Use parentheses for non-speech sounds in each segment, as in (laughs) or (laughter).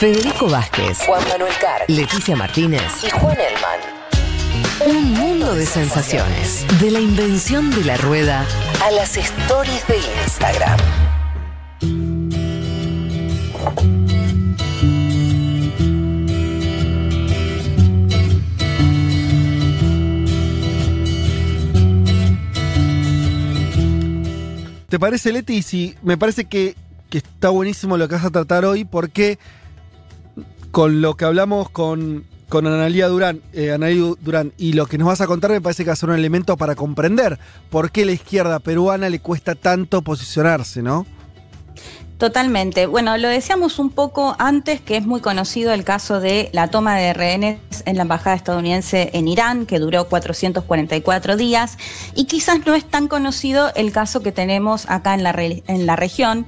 Federico Vázquez, Juan Manuel Carr, Leticia Martínez y Juan Elman. Un mundo de sensaciones. De la invención de la rueda a las stories de Instagram. ¿Te parece, Leti? Sí, me parece que, que está buenísimo lo que vas a tratar hoy porque con lo que hablamos con, con Analía Durán, eh, Analía Durán y lo que nos vas a contar me parece que va a ser un elemento para comprender por qué la izquierda peruana le cuesta tanto posicionarse, ¿no? Totalmente. Bueno, lo decíamos un poco antes, que es muy conocido el caso de la toma de rehenes en la embajada estadounidense en Irán, que duró 444 días, y quizás no es tan conocido el caso que tenemos acá en la, en la región,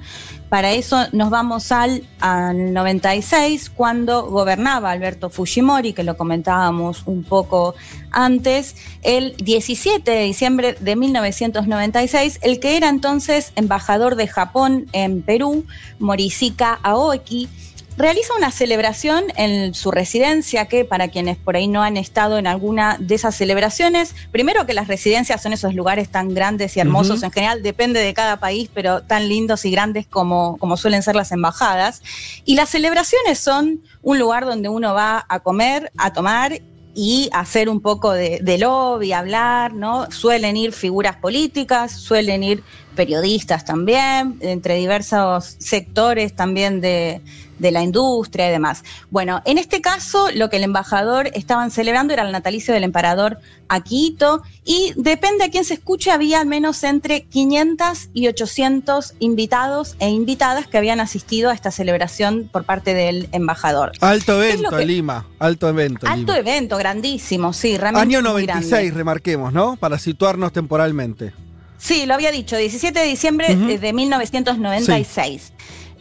para eso nos vamos al, 96, cuando gobernaba Alberto Fujimori, que lo comentábamos un poco antes, el 17 de diciembre de 1996, el que era entonces embajador de Japón en Perú, Morisika Aoki, realiza una celebración en su residencia, que para quienes por ahí no han estado en alguna de esas celebraciones, primero que las residencias son esos lugares tan grandes y hermosos en general, depende de cada país, pero tan lindos y grandes como, como suelen ser las embajadas. Y las celebraciones son un lugar donde uno va a comer, a tomar y hacer un poco de, de, lobby, hablar, ¿no? Suelen ir figuras políticas, suelen ir periodistas también, entre diversos sectores también de, de la industria y demás. Bueno, en este caso lo que el embajador estaban celebrando era el natalicio del emperador Akito y depende a quién se escuche, había al menos entre 500 y 800 invitados e invitadas que habían asistido a esta celebración por parte del embajador. Alto evento Lima, alto evento. Alto evento, grandísimo, sí, realmente. Año 96, remarquemos, ¿no? Para situarnos temporalmente. Sí, lo había dicho, 17 de diciembre de 1996.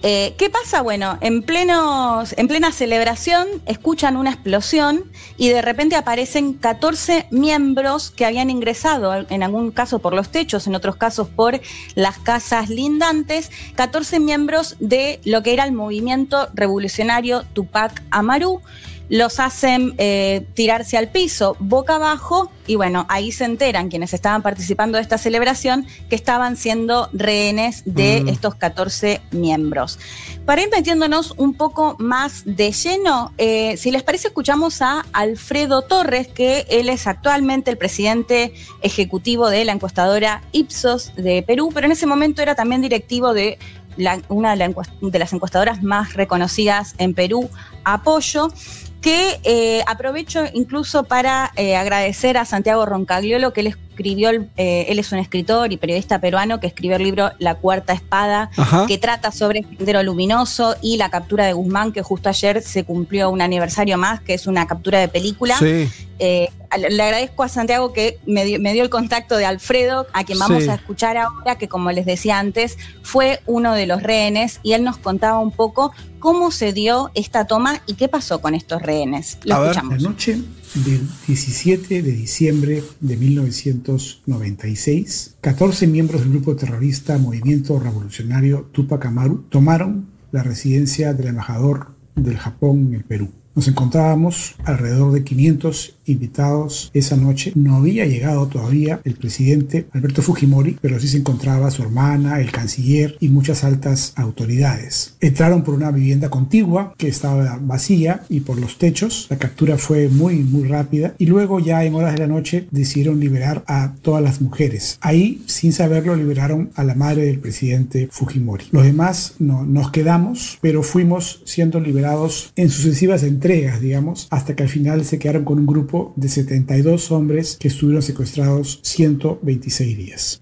Eh, ¿Qué pasa? Bueno, en, plenos, en plena celebración escuchan una explosión y de repente aparecen 14 miembros que habían ingresado, en algún caso por los techos, en otros casos por las casas lindantes, 14 miembros de lo que era el movimiento revolucionario Tupac Amaru los hacen eh, tirarse al piso boca abajo y bueno, ahí se enteran quienes estaban participando de esta celebración que estaban siendo rehenes de mm. estos 14 miembros. Para ir metiéndonos un poco más de lleno, eh, si les parece, escuchamos a Alfredo Torres, que él es actualmente el presidente ejecutivo de la encuestadora Ipsos de Perú, pero en ese momento era también directivo de una de las encuestadoras más reconocidas en Perú, Apoyo que eh, aprovecho incluso para eh, agradecer a Santiago Roncagliolo, que él escribió, eh, él es un escritor y periodista peruano que escribió el libro La Cuarta Espada, que trata sobre el Sendero Luminoso y la captura de Guzmán, que justo ayer se cumplió un aniversario más, que es una captura de película. Sí. le agradezco a Santiago que me dio, el contacto de Alfredo, a quien vamos a escuchar ahora, que como les decía antes, fue uno de los rehenes y él nos contaba un poco cómo se dio esta toma y qué pasó con estos rehenes. Lo escuchamos. la noche del 17 de diciembre de 1996, 14 miembros del grupo terrorista Movimiento Revolucionario Tupac Amaru tomaron la residencia del embajador del Japón en el Perú. Nos encontrábamos alrededor de 500 invitados esa noche. No había llegado todavía el presidente Alberto Fujimori, pero sí se encontraba su hermana, el canciller y muchas altas autoridades. Entraron por una vivienda contigua que estaba vacía y por los techos. La captura fue muy, muy rápida y luego ya en horas de la noche decidieron liberar a todas las mujeres. Ahí, sin saberlo, liberaron a la madre del presidente Fujimori. Los demás no, nos quedamos, pero fuimos siendo liberados en sucesivas entregas, digamos, hasta que al final se quedaron con un grupo de 72 hombres que estuvieron secuestrados 126 días.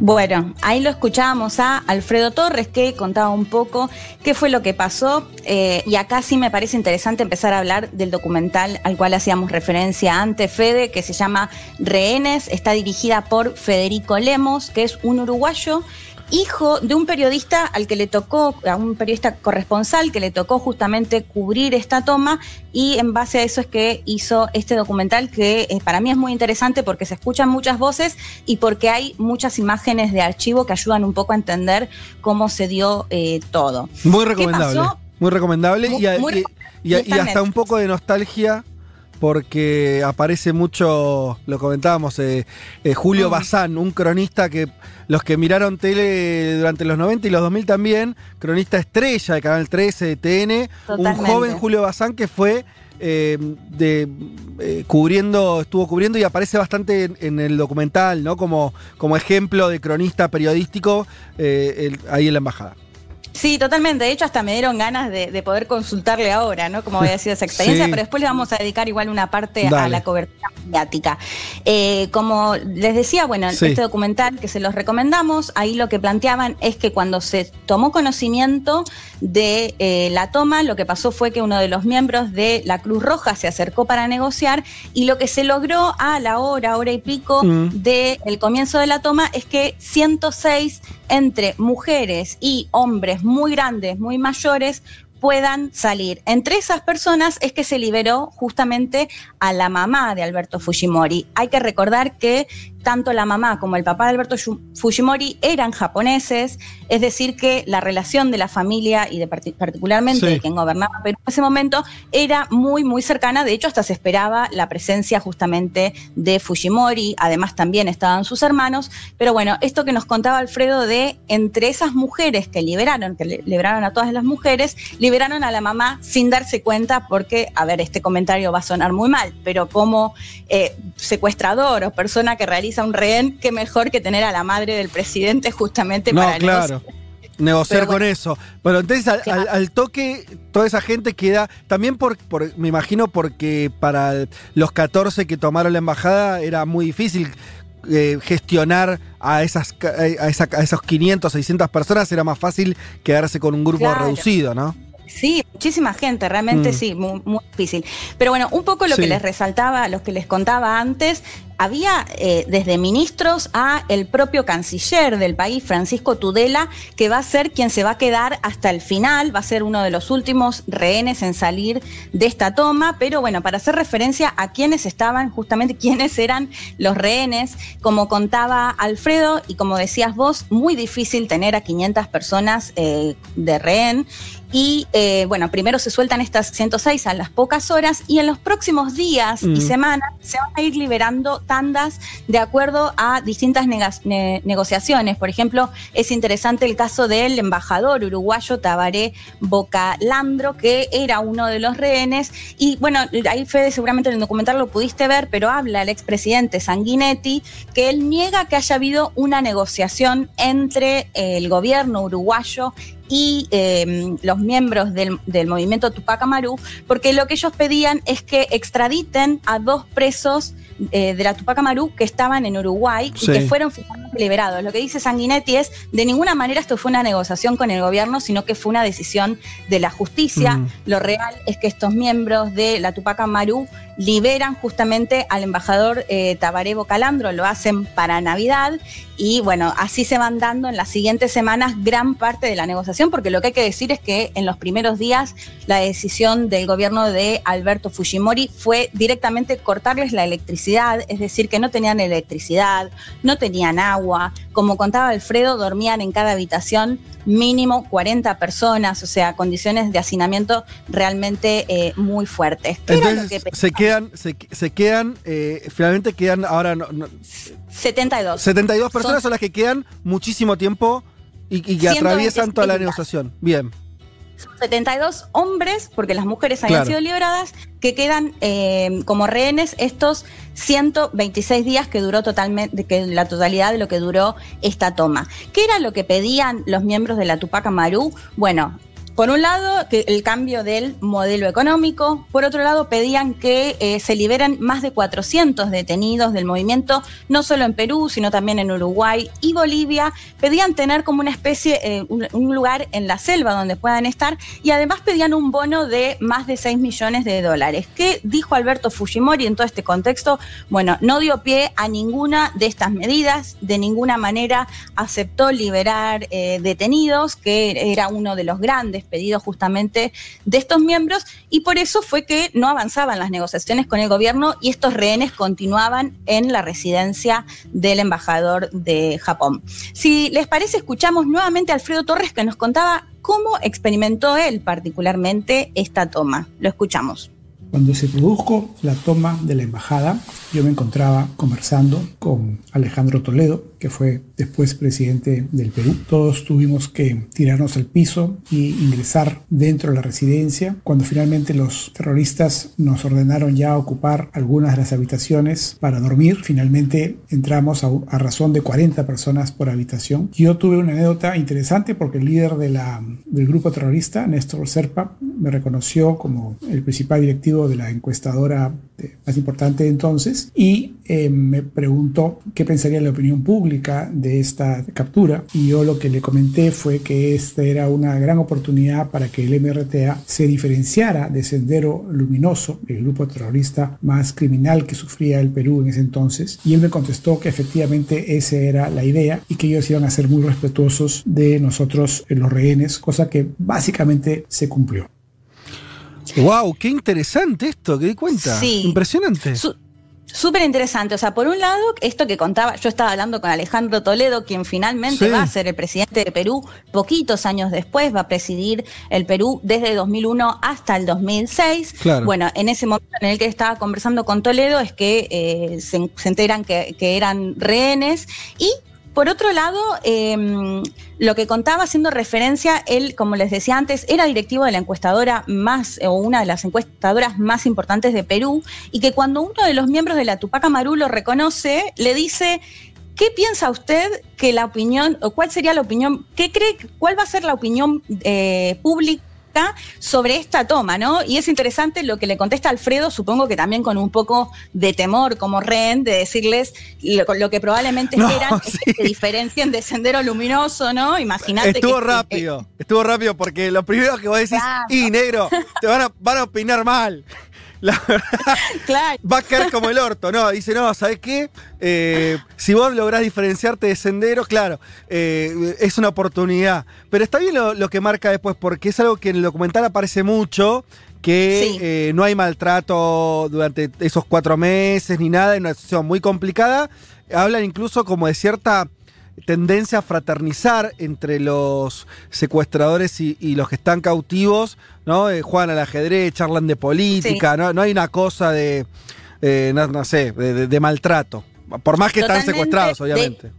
Bueno, ahí lo escuchábamos a Alfredo Torres que contaba un poco qué fue lo que pasó eh, y acá sí me parece interesante empezar a hablar del documental al cual hacíamos referencia antes, Fede, que se llama Rehenes, está dirigida por Federico Lemos, que es un uruguayo hijo de un periodista al que le tocó, a un periodista corresponsal que le tocó justamente cubrir esta toma y en base a eso es que hizo este documental que eh, para mí es muy interesante porque se escuchan muchas voces y porque hay muchas imágenes de archivo que ayudan un poco a entender cómo se dio eh, todo. Muy recomendable. Muy recomendable y, hasta un poco de nostalgia porque aparece mucho, lo comentábamos, eh, eh, Julio mm. Bazán, un cronista que los que miraron tele durante los 90 y los 2000 también, cronista estrella de Canal 13, de TN, un joven Julio Bazán que fue eh, de, cubriendo, estuvo cubriendo y aparece bastante en, el documental, ¿no? Como, como ejemplo de cronista periodístico ahí en la embajada. Sí, totalmente. De hecho, hasta me dieron ganas de, poder consultarle ahora, ¿no? Cómo había sido esa (laughs) experiencia, pero después le vamos a dedicar igual una parte a la cobertura mediática. Eh, como les decía, bueno, este documental que se los recomendamos, ahí lo que planteaban es que cuando se tomó conocimiento de eh, la toma, lo que pasó fue que uno de los miembros de la Cruz Roja se acercó para negociar y lo que se logró a la hora, hora y pico mm. del comienzo de la toma es que 106 entre mujeres y hombres muy grandes, muy mayores, puedan salir. Entre esas personas es que se liberó justamente a la mamá de Alberto Fujimori. Hay que recordar que tanto la mamá como el papá de Alberto Fujimori eran japoneses, es decir, que la relación de la familia y de particularmente de quien gobernaba Perú en ese momento era muy, muy cercana. De hecho, hasta se esperaba la presencia justamente de Fujimori. Además, también estaban sus hermanos. Pero bueno, esto que nos contaba Alfredo de entre esas mujeres que liberaron, que liberaron a todas las mujeres, liberaron a la mamá sin darse cuenta, porque, a ver, este comentario va a sonar muy mal, pero como eh, secuestrador o persona que realiza a un rehén, qué mejor que tener a la madre del presidente justamente no, para claro. Negociar con eso. Bueno, entonces al, toque, toda esa gente queda. También por, me imagino, porque para los 14 que tomaron la embajada era muy difícil eh, gestionar a, esas, a, esos 500, 600 personas. Era más fácil quedarse con un grupo reducido, ¿no? Sí, muchísima gente, realmente mm. sí, muy, muy, difícil. Pero bueno, un poco lo que les resaltaba, los que les contaba antes, había eh, desde ministros a el propio canciller del país, Francisco Tudela, que va a ser quien se va a quedar hasta el final, va a ser uno de los últimos rehenes en salir de esta toma, pero bueno, para hacer referencia a quienes estaban, justamente (laughs) quiénes eran los rehenes, como contaba Alfredo y como decías vos, muy difícil tener a 500 personas eh, de rehén. Y eh, bueno, primero se sueltan estas 106 a las pocas horas y en los próximos días y mm. semanas se van a ir liberando tandas de acuerdo a distintas negociaciones. Por ejemplo, es interesante el caso del embajador uruguayo Tabaré Bocalandro, que era uno de los rehenes. Y bueno, ahí Fede seguramente en el documental lo pudiste ver, pero habla el expresidente Sanguinetti que él niega que haya habido una negociación entre el gobierno uruguayo y em, los miembros del, del, movimiento Tupac Amaru, porque lo que ellos pedían es que extraditen a dos presos eh, de la Tupac Amaru que estaban en Uruguay y que fueron finalmente liberados. Lo que dice Sanguinetti es, de ninguna manera esto fue una negociación con el gobierno, sino que fue una decisión de la justicia. Mm. Lo real es que estos miembros de la Tupac Amaru liberan justamente al embajador eh, Tabaré Bocalandro, lo hacen para Navidad y bueno, así se van dando en las siguientes semanas gran parte de la negociación, porque lo que hay que decir es que en los primeros días la decisión del gobierno de Alberto Fujimori fue directamente cortarles la electricidad, es decir, que no tenían electricidad, no tenían agua, como contaba Alfredo, dormían en cada habitación mínimo 40 personas, o sea, condiciones de hacinamiento realmente eh, muy fuertes. Entonces, se quedan, se, quedan, eh, finalmente quedan ahora... 72. 72 personas son, las que quedan muchísimo tiempo y, que atraviesan toda la negociación. Bien. 72 hombres, porque las mujeres habían sido liberadas, que quedan eh, como rehenes estos 126 días que duró totalmente, que la totalidad de lo que duró esta toma. ¿Qué era lo que pedían los miembros de la Tupac Amaru? Bueno, por un lado, que el cambio del modelo económico. Por otro lado, pedían que eh, se liberen más de 400 detenidos del movimiento, no solo en Perú, sino también en Uruguay y Bolivia. Pedían tener como una especie, eh, un, lugar en la selva donde puedan estar y además pedían un bono de más de 6 millones de dólares. ¿Qué dijo Alberto Fujimori en todo este contexto? Bueno, no dio pie a ninguna de estas medidas, de ninguna manera aceptó liberar eh, detenidos, que era uno de los grandes pedido justamente de estos miembros y por eso fue que no avanzaban las negociaciones con el gobierno y estos rehenes continuaban en la residencia del embajador de Japón. Si les parece, escuchamos nuevamente a Alfredo Torres que nos contaba cómo experimentó él particularmente esta toma. Lo escuchamos. Cuando se produjo la toma de la embajada, yo me encontraba conversando con Alejandro Toledo, que fue después presidente del Perú. Todos tuvimos que tirarnos al piso y ingresar dentro de la residencia. Cuando finalmente los terroristas nos ordenaron ya ocupar algunas de las habitaciones para dormir, finalmente entramos a, razón de 40 personas por habitación. Yo tuve una anécdota interesante porque el líder del grupo terrorista, Néstor Serpa, me reconoció como el principal directivo de la encuestadora más importante entonces y eh, me preguntó qué pensaría la opinión pública de esta captura y yo lo que le comenté fue que esta era una gran oportunidad para que el MRTA se diferenciara de Sendero Luminoso, el grupo terrorista más criminal que sufría el Perú en ese entonces y él me contestó que efectivamente esa era la idea y que ellos iban a ser muy respetuosos de nosotros los rehenes, cosa que básicamente se cumplió. ¡Wow! ¡Qué interesante esto! ¿Qué cuenta? Sí. Impresionante. Súper interesante. O sea, por un lado, esto que contaba, yo estaba hablando con Alejandro Toledo, quien finalmente va a ser el presidente de Perú poquitos años después, va a presidir el Perú desde 2001 hasta el 2006. Claro. Bueno, en ese momento en el que estaba conversando con Toledo es que eh, se, enteran que, que eran rehenes y por otro lado, em, lo que contaba haciendo referencia, él, como les decía antes, era directivo de la encuestadora más, o una de las encuestadoras más importantes de Perú, y que cuando uno de los miembros de la Tupac Amaru lo reconoce, le dice, ¿qué piensa usted que la opinión, o cuál sería la opinión, qué cree, cuál va a ser la opinión eh, pública? Sobre esta toma, ¿no? Y es interesante lo que le contesta Alfredo, supongo que también con un poco de temor como Ren, de decirles lo, que probablemente esperan (laughs) es que se diferencien de Sendero Luminoso, ¿no? Imagínate. Estuvo rápido, estuvo rápido porque lo primero que vos decís, y negro, te van a, van a opinar mal. La (laughs) verdad, va a caer como el orto. No, dice, no, ¿sabes qué? Eh, si vos lográs diferenciarte de sendero, claro, eh, es una oportunidad. Pero está bien lo, que marca después, porque es algo que en el documental aparece mucho, que eh, no hay maltrato durante esos cuatro meses ni nada, en una situación muy complicada. Hablan incluso como de cierta tendencia a fraternizar entre los secuestradores y, los que están cautivos, ¿no? Eh, juegan al ajedrez, charlan de política, ¿no? no hay una cosa de, eh, no, sé, de, maltrato. Por más que están secuestrados, obviamente.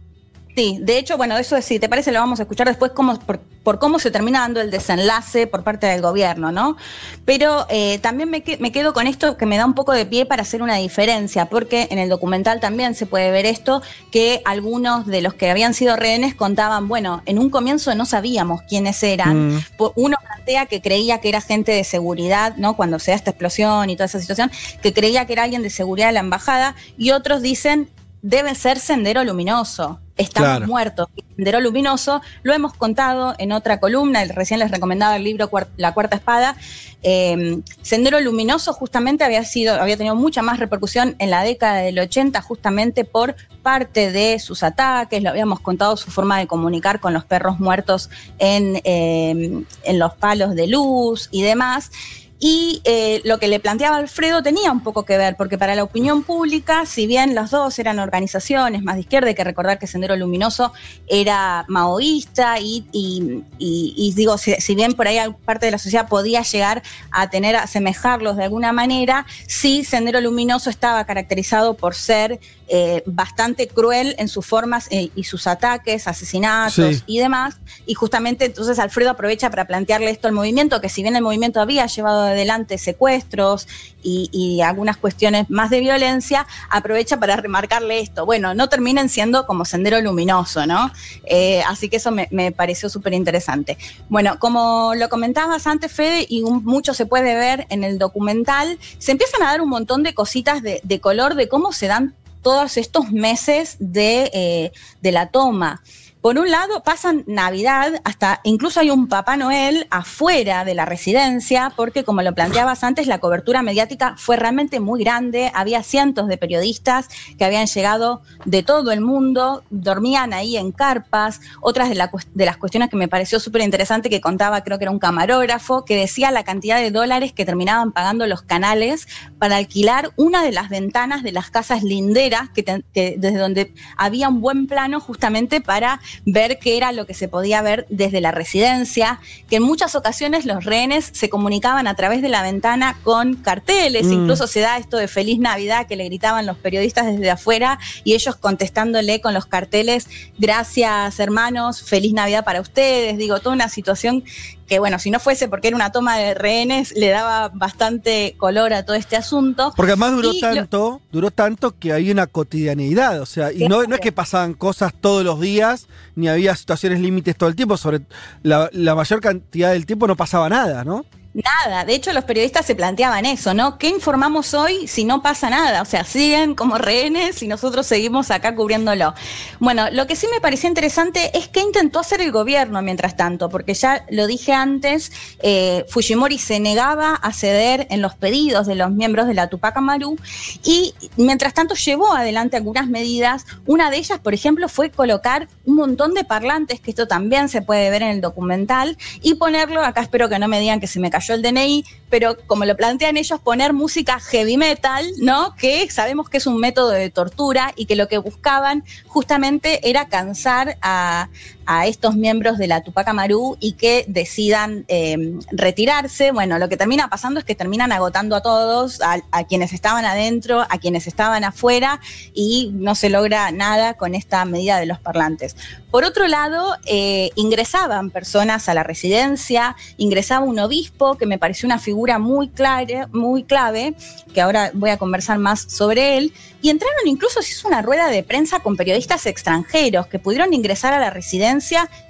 Sí, de hecho, bueno, eso si te parece lo vamos a escuchar después cómo, por, cómo se termina dando el desenlace por parte del gobierno, ¿no? Pero eh, también me, me, quedo con esto que me da un poco de pie para hacer una diferencia, porque en el documental también se puede ver esto, que algunos de los que habían sido rehenes contaban, bueno, en un comienzo no sabíamos quiénes eran. Mm. Uno plantea que creía que era gente de seguridad, ¿no? Cuando se da esta explosión y toda esa situación, que creía que era alguien de seguridad de la embajada, y otros dicen, debe ser sendero luminoso estamos muertos. Sendero Luminoso, lo hemos contado en otra columna, recién les recomendaba el libro La Cuarta Espada. Em, Sendero Luminoso justamente había sido, había tenido mucha más repercusión en la década del 80, justamente por parte de sus ataques, lo habíamos contado su forma de comunicar con los perros muertos en, em, en los palos de luz y demás. Y eh, lo que le planteaba Alfredo tenía un poco que ver, porque para la opinión pública, si bien los dos eran organizaciones más de izquierda, hay que recordar que Sendero Luminoso era maoísta y, y, digo, si, bien por ahí parte de la sociedad podía llegar a tener, a asemejarlos de alguna manera, sí Sendero Luminoso estaba caracterizado por ser eh, bastante cruel en sus formas eh, y sus ataques, asesinatos y demás. Y justamente entonces Alfredo aprovecha para plantearle esto al movimiento, que si bien el movimiento había llevado adelante secuestros y, algunas cuestiones más de violencia, aprovecha para remarcarle esto. Bueno, no terminen siendo como sendero luminoso, ¿no? Eh, así que eso me, pareció súper interesante. Bueno, como lo comentabas antes, Fede, y mucho se puede ver en el documental, se empiezan a dar un montón de cositas de, color de cómo se dan todos estos meses de, eh, de la toma. Por un lado, pasan Navidad, hasta incluso hay un Papá Noel afuera de la residencia, porque como lo planteabas antes, la cobertura mediática fue realmente muy grande. Había cientos de periodistas que habían llegado de todo el mundo, dormían ahí en carpas. Otras de, las cuestiones que me pareció súper interesante que contaba, creo que era un camarógrafo, que decía la cantidad de dólares que terminaban pagando los canales para alquilar una de las ventanas de las casas linderas, que desde donde había un buen plano justamente para ver qué era lo que se podía ver desde la residencia, que en muchas ocasiones los rehenes se comunicaban a través de la ventana con carteles, mm. incluso se da esto de feliz Navidad que le gritaban los periodistas desde afuera y ellos contestándole con los carteles, gracias hermanos, feliz Navidad para ustedes, digo, toda una situación que bueno, si no fuese porque era una toma de rehenes, le daba bastante color a todo este asunto. Porque además duró tanto, duró tanto que hay una cotidianeidad, o sea, y no, no, es que pasaban cosas todos los días, ni había situaciones límites todo el tiempo, sobre la, la mayor cantidad del tiempo no pasaba nada, ¿no? Nada, de hecho los periodistas se planteaban eso, ¿no? ¿Qué informamos hoy si no pasa nada? O sea, siguen como rehenes y nosotros seguimos acá cubriéndolo. Bueno, lo que sí me pareció interesante es que intentó hacer el gobierno mientras tanto, porque ya lo dije antes, eh, Fujimori se negaba a ceder en los pedidos de los miembros de la Tupac Amaru y mientras tanto llevó adelante algunas medidas. Una de ellas, por ejemplo, fue colocar un montón de parlantes, que esto también se puede ver en el documental, y ponerlo, acá espero que no me digan que se me cayó el DNI, pero como lo plantean ellos, poner música heavy metal, ¿no? Que sabemos que es un método de tortura y que lo que buscaban justamente era cansar a, a estos miembros de la Tupac Amaru y que decidan em, retirarse. Bueno, lo que termina pasando es que terminan agotando a todos, a, quienes estaban adentro, a quienes estaban afuera y no se logra nada con esta medida de los parlantes. Por otro lado, eh, ingresaban personas a la residencia, ingresaba un obispo que me pareció una figura muy, clara, muy clave, que ahora voy a conversar más sobre él, y entraron incluso, se hizo una rueda de prensa con periodistas extranjeros que pudieron ingresar a la residencia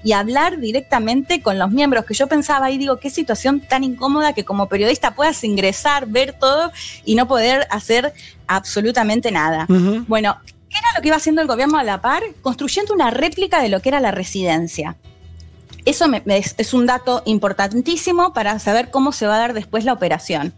y hablar directamente con los miembros, que yo pensaba y digo, qué situación tan incómoda que como periodista puedas ingresar, ver todo y no poder hacer absolutamente nada. Bueno, ¿qué era lo que iba haciendo el gobierno a la par? Construyendo una réplica de lo que era la residencia. Eso es un dato importantísimo para saber cómo se va a dar después la operación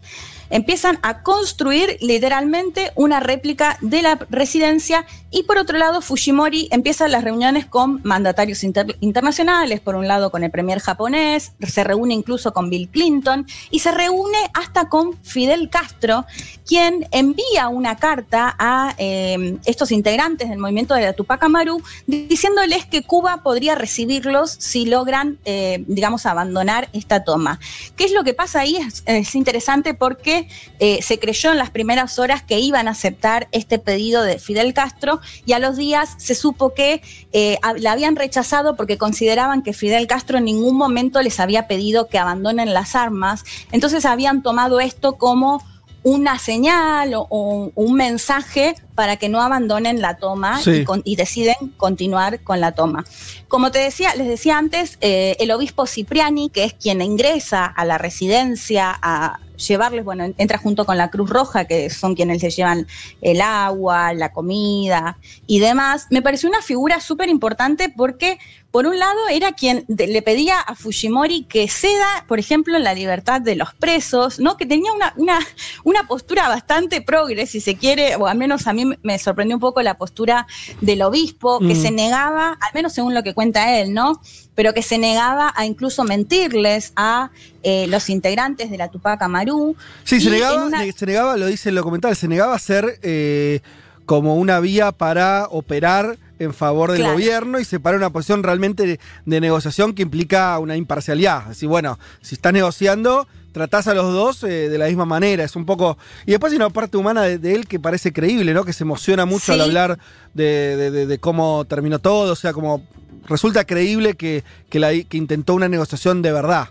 empiezan a construir literalmente una réplica de la residencia y por otro lado Fujimori empieza las reuniones con mandatarios internacionales, por un lado con el premier japonés, se reúne incluso con Bill Clinton y se reúne hasta con Fidel Castro, quien envía una carta a eh, estos integrantes del movimiento de la Tupac Amaru diciéndoles que Cuba podría recibirlos si logran, eh, digamos, abandonar esta toma. ¿Qué es lo que pasa ahí? es interesante porque eh, se creyó en las primeras horas que iban a aceptar este pedido de Fidel Castro y a los días se supo que eh, la habían rechazado porque consideraban que Fidel Castro en ningún momento les había pedido que abandonen las armas. Entonces habían tomado esto como una señal o, un mensaje para que no abandonen la toma y, deciden continuar con la toma. Como te decía, les decía antes, eh, el obispo Cipriani, que es quien ingresa a la residencia a llevarles, bueno, entra junto con la Cruz Roja, que son quienes les llevan el agua, la comida y demás, me pareció una figura súper importante porque por un lado, era quien le pedía a Fujimori que ceda, por ejemplo, la libertad de los presos, ¿no? Que tenía una, una, una postura bastante progre, si se quiere, o al menos a mí me sorprendió un poco la postura del obispo, que mm. se negaba, al menos según lo que cuenta él, ¿no? Pero que se negaba a incluso mentirles a eh, los integrantes de la Tupac Amaru. Sí, se negaba, se negaba, lo dice en lo comental, se negaba a ser eh, como una vía para operar en favor del gobierno y separa una posición realmente de, negociación que implica una imparcialidad. Así, bueno, si estás negociando, tratás a los dos eh, de la misma manera. Es un poco. Y después hay una parte humana de, él que parece creíble, ¿no? Que se emociona mucho al hablar de, cómo terminó todo. O sea, como resulta creíble que, que, la, que intentó una negociación de verdad.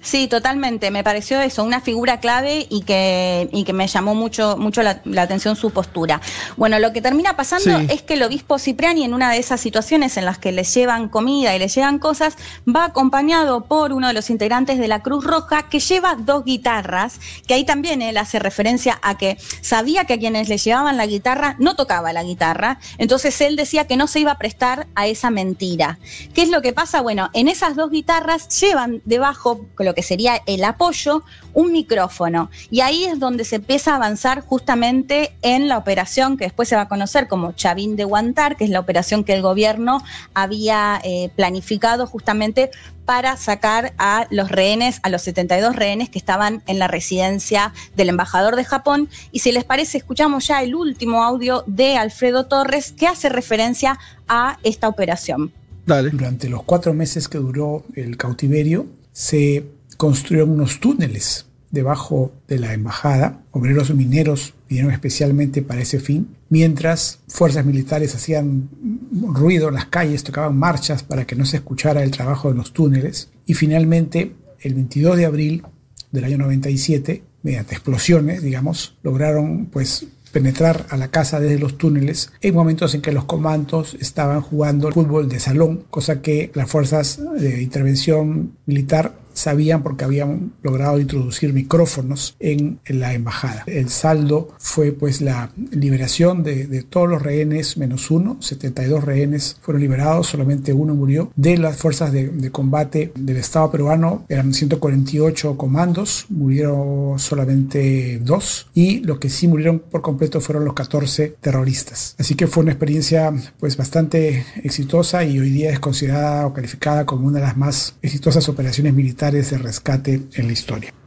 Sí, totalmente. Me pareció eso, una figura clave y que, y que me llamó mucho, mucho la, atención su postura. Bueno, lo que termina pasando es que el obispo Cipriani, en una de esas situaciones en las que le llevan comida y le llevan cosas, va acompañado por uno de los integrantes de la Cruz Roja que lleva dos guitarras, que ahí también él hace referencia a que sabía que a quienes le llevaban la guitarra no tocaba la guitarra, entonces él decía que no se iba a prestar a esa mentira. ¿Qué es lo que pasa? Bueno, en esas dos guitarras llevan debajo, lo que sería el apoyo, un micrófono. Y ahí es donde se empieza a avanzar justamente en la operación que después se va a conocer como Chavín de Guantar, que es la operación que el gobierno había eh, planificado justamente para sacar a los rehenes, a los 72 rehenes que estaban en la residencia del embajador de Japón. Y si les parece, escuchamos ya el último audio de Alfredo Torres que hace referencia a esta operación. Durante los cuatro meses que duró el cautiverio, se construyeron unos túneles debajo de la embajada. Obreros mineros vinieron especialmente para ese fin, mientras fuerzas militares hacían ruido en las calles, tocaban marchas para que no se escuchara el trabajo de los túneles. Y finalmente, el 22 de abril del año 97, mediante explosiones, digamos, lograron pues penetrar a la casa desde los túneles en momentos en que los comandos estaban jugando fútbol de salón, cosa que las fuerzas de intervención militar sabían porque habían logrado introducir micrófonos en, la embajada. El saldo fue pues la liberación de, todos los rehenes menos uno, 72 rehenes fueron liberados, solamente uno murió. De las fuerzas de, combate del Estado peruano eran 148 comandos, murieron solamente dos y los que sí murieron por completo fueron los 14 terroristas. Así que fue una experiencia pues bastante exitosa y hoy día es considerada o calificada como una de las más exitosas operaciones militares de rescate en la historia.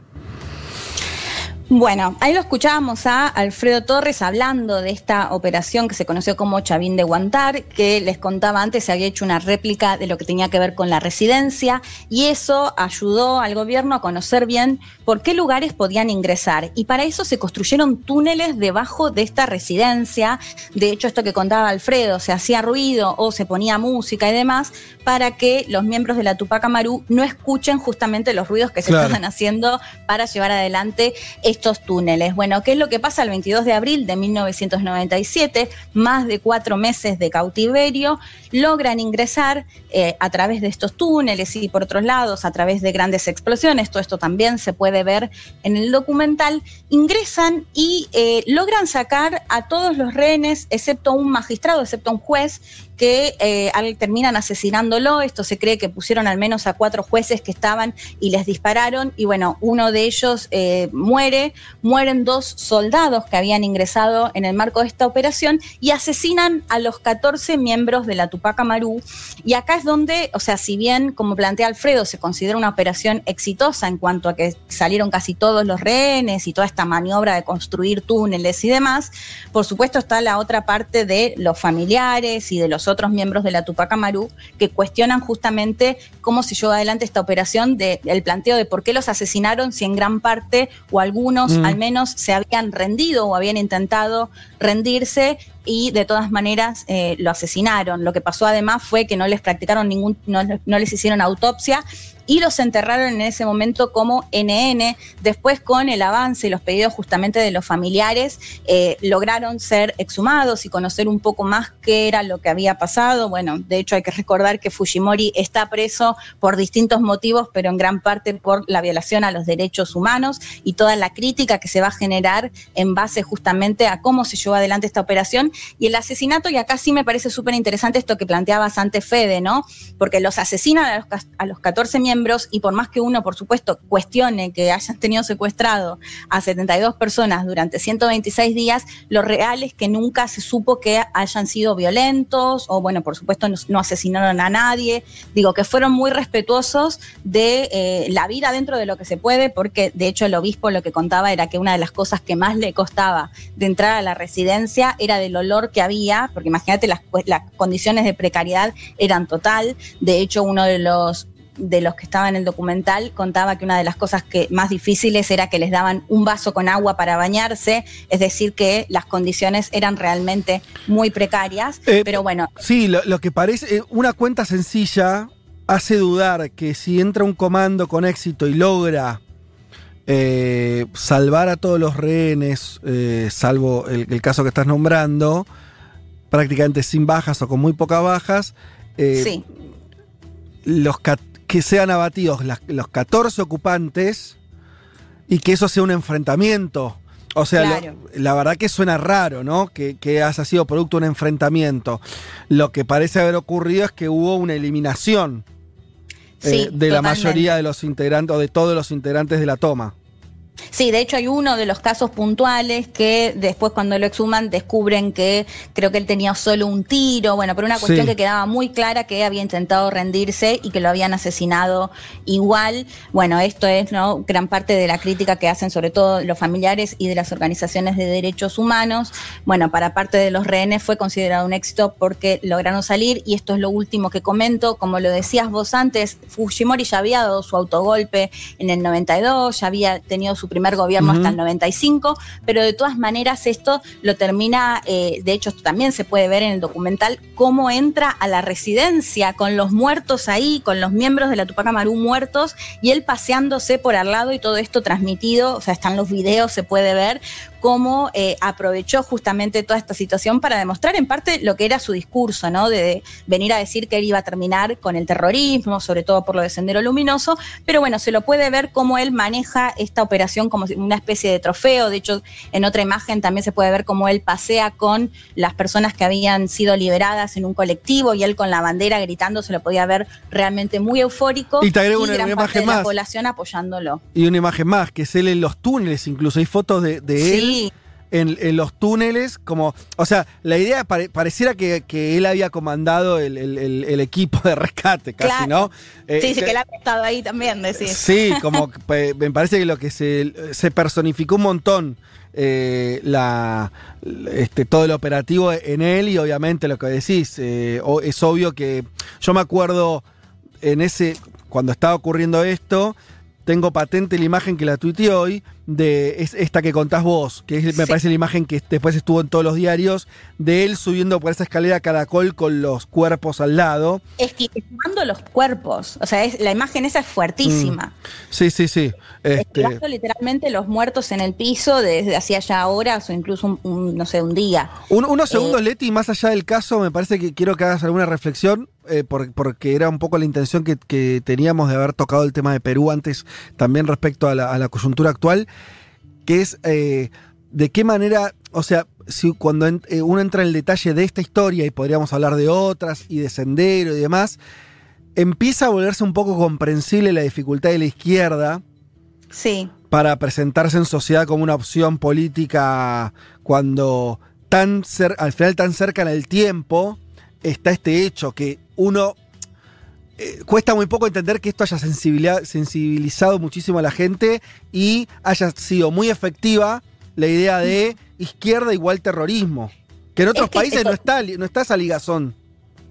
Bueno, ahí lo escuchábamos a Alfredo Torres hablando de esta operación que se conoció como Chavín de Guantar, que les contaba antes se había hecho una réplica de lo que tenía que ver con la residencia y eso ayudó al gobierno a conocer bien por qué lugares podían ingresar. Y para eso se construyeron túneles debajo de esta residencia. De hecho, esto que contaba Alfredo, se hacía ruido o se ponía música y demás para que los miembros de la Tupac Amaru no escuchen justamente los ruidos que se estaban haciendo para llevar adelante estos túneles. Bueno, ¿qué es lo que pasa el 22 de abril de 1997? Más de cuatro meses de cautiverio, logran ingresar eh, a través de estos túneles y por otros lados a través de grandes explosiones, todo esto también se puede ver en el documental, ingresan y eh, logran sacar a todos los rehenes, excepto un magistrado, excepto un juez, que eh, terminan asesinándolo. Esto se cree que pusieron al menos a cuatro jueces que estaban y les dispararon. Y bueno, uno de ellos eh, muere. Mueren dos soldados que habían ingresado en el marco de esta operación y asesinan a los 14 miembros de la Tupac Amaru. Y acá es donde, o sea, si bien, como plantea Alfredo, se considera una operación exitosa en cuanto a que salieron casi todos los rehenes y toda esta maniobra de construir túneles y demás, por supuesto está la otra parte de los familiares y de los otros miembros de la Tupac Amaru que cuestionan justamente cómo se llevó adelante esta operación, de, el planteo de por qué los asesinaron si en gran parte o algunos mm. al menos se habían rendido o habían intentado rendirse y de todas maneras eh, lo asesinaron. Lo que pasó además fue que no les practicaron ningún, no, no les hicieron autopsia y los enterraron en ese momento como NN. Después, con el avance y los pedidos justamente de los familiares, eh, lograron ser exhumados y conocer un poco más qué era lo que había pasado. Bueno, de hecho hay que recordar que Fujimori está preso por distintos motivos, pero en gran parte por la violación a los derechos humanos y toda la crítica que se va a generar en base justamente a cómo se llevó adelante esta operación y el asesinato. Y acá sí me parece súper interesante esto que planteabas antes, Fede, ¿no? Porque los asesinan a los, a los 14 miembros y por más que uno, por supuesto, cuestione que hayan tenido secuestrado a 72 personas durante 126 días, lo real es que nunca se supo que hayan sido violentos o, bueno, por supuesto, no, asesinaron a nadie. Digo, que fueron muy respetuosos de eh, la vida dentro de lo que se puede, porque de hecho el obispo lo que contaba era que una de las cosas que más le costaba de entrar a la residencia era del olor que había, porque imagínate las, las condiciones de precariedad eran total. De hecho, uno de los de los que estaban en el documental contaba que una de las cosas que más difíciles era que les daban un vaso con agua para bañarse, es decir, que las condiciones eran realmente muy precarias. Eh, pero bueno. Sí, lo, que parece, eh, una cuenta sencilla hace dudar que si entra un comando con éxito y logra eh, salvar a todos los rehenes, salvo el, caso que estás nombrando, prácticamente sin bajas o con muy pocas bajas, sí. los, que sean abatidos los 14 ocupantes y que eso sea un enfrentamiento. O sea, la verdad que suena raro, ¿no? Que, haya sido producto de un enfrentamiento. Lo que parece haber ocurrido es que hubo una eliminación eh, de la mayoría de los integrantes o de todos los integrantes de la toma. Sí, de hecho hay uno de los casos puntuales que después cuando lo exhuman descubren que creo que él tenía solo un tiro, bueno, por una cuestión que quedaba muy clara que había intentado rendirse y que lo habían asesinado igual. Bueno, esto es ¿no? gran parte de la crítica que hacen sobre todo los familiares y de las organizaciones de derechos humanos. Bueno, para parte de los rehenes fue considerado un éxito porque lograron salir y esto es lo último que comento. Como lo decías vos antes, Fujimori ya había dado su autogolpe en el 92, ya había tenido su primer gobierno hasta el 95, pero de todas maneras esto lo termina, eh, de hecho esto también se puede ver en el documental, cómo entra a la residencia con los muertos ahí, con los miembros de la Tupac Amaru muertos y él paseándose por al lado y todo esto transmitido, o sea, están los videos, se puede ver cómo eh, aprovechó justamente toda esta situación para demostrar en parte lo que era su discurso, ¿no? De venir a decir que él iba a terminar con el terrorismo, sobre todo por lo de Sendero Luminoso, pero bueno, se lo puede ver cómo él maneja esta operación como una especie de trofeo, de hecho, en otra imagen también se puede ver cómo él pasea con las personas que habían sido liberadas en un colectivo y él con la bandera gritando, se lo podía ver realmente muy eufórico y, te agrego una, imagen más. la población apoyándolo. Y una imagen más, que es él en los túneles, incluso hay fotos de, él en, los túneles, como, o sea, la idea pareciera que, él había comandado el, equipo de rescate, casi, ¿no? sí, sí, eh, que, él ha estado ahí también, decís. Sí, como me parece que lo que se, se personificó un montón. Eh, la, este, todo el operativo en él y obviamente lo que decís, eh, es obvio que yo me acuerdo en ese, cuando estaba ocurriendo esto, tengo patente la imagen que la tuiteé hoy, de esta que contás vos, que me parece la imagen que después estuvo en todos los diarios, de él subiendo por esa escalera caracol con los cuerpos al lado. Esquivando los cuerpos, o sea, la imagen esa es fuertísima. Mm. Sí, sí, sí. Este... literalmente los muertos en el piso desde hacía ya horas o incluso, un, no sé, un día. unos segundos, eh, Leti, más allá del caso, me parece que quiero que hagas alguna reflexión. Eh, porque era un poco la intención que, teníamos de haber tocado el tema de Perú antes, también respecto a la coyuntura actual que es eh, de qué manera, o sea, si cuando eh, uno entra en el detalle de esta historia y podríamos hablar de otras y de Sendero y demás, empieza a volverse un poco comprensible la dificultad de la izquierda. Sí. Para presentarse en sociedad como una opción política cuando tan al final tan cerca en el tiempo está este hecho que uno eh, cuesta muy poco entender que esto haya sensibilizado muchísimo a la gente y haya sido muy efectiva la idea de izquierda igual terrorismo. Que en otros países no está, no está esa ligazón.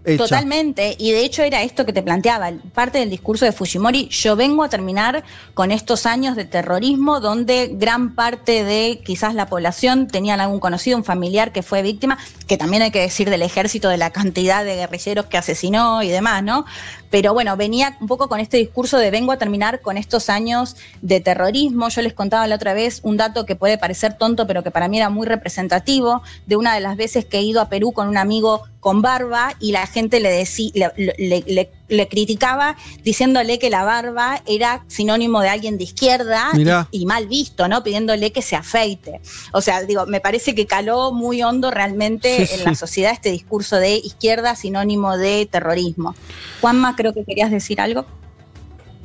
Totalmente, y de hecho era esto que te planteaba, parte del discurso de Fujimori, yo vengo a terminar con estos años de terrorismo donde gran parte de quizás la población tenían algún conocido, un familiar que fue víctima, que también hay que decir del ejército, de la cantidad de guerrilleros que asesinó y demás, ¿no? Pero bueno, venía un poco con este discurso de vengo a terminar con estos años de terrorismo. Yo les contaba la otra vez un dato que puede parecer tonto, pero que para mí era muy representativo, de una de las veces que he ido a Perú con un amigo con barba y la gente le, decía, le, criticaba diciéndole que la barba era sinónimo de alguien de izquierda y, mal visto, ¿no? Pidiéndole que se afeite. O sea, digo, me parece que caló muy hondo realmente en la sociedad este discurso de izquierda sinónimo de terrorismo. Juanma, creo que querías decir algo.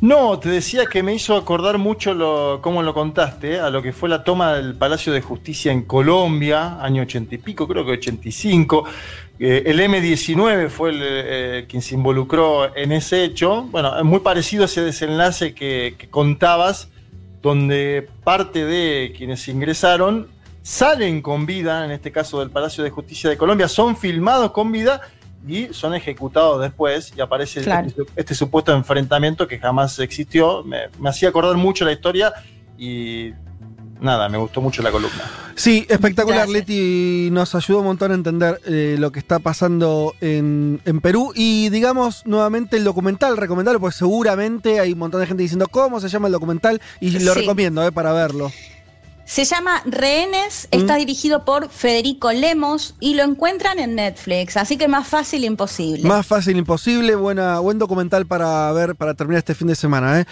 No, te decía que me hizo acordar mucho lo, cómo lo contaste, a lo que fue la toma del Palacio de Justicia en Colombia, año ochenta y pico, creo que 85. Eh, el M19 fue el, eh, quien se involucró en ese hecho. Bueno, es muy parecido a ese desenlace que contabas, donde parte de quienes ingresaron salen con vida, en este caso del Palacio de Justicia de Colombia, son filmados con vida y son ejecutados después y aparece este, este, supuesto enfrentamiento que jamás existió. Me, hacía acordar mucho la historia y nada, me gustó mucho la columna. Sí, espectacular, Leti nos ayudó un montón a entender eh, lo que está pasando en, Perú y digamos nuevamente el documental, recomendarlo, porque seguramente hay un montón de gente diciendo cómo se llama el documental y lo recomiendo eh, para verlo. Se llama Rehenes, está mm. dirigido por Federico Lemos y lo encuentran en Netflix, así que más fácil imposible. Más fácil imposible, buena, buen documental para ver, para terminar este fin de semana. ¿eh?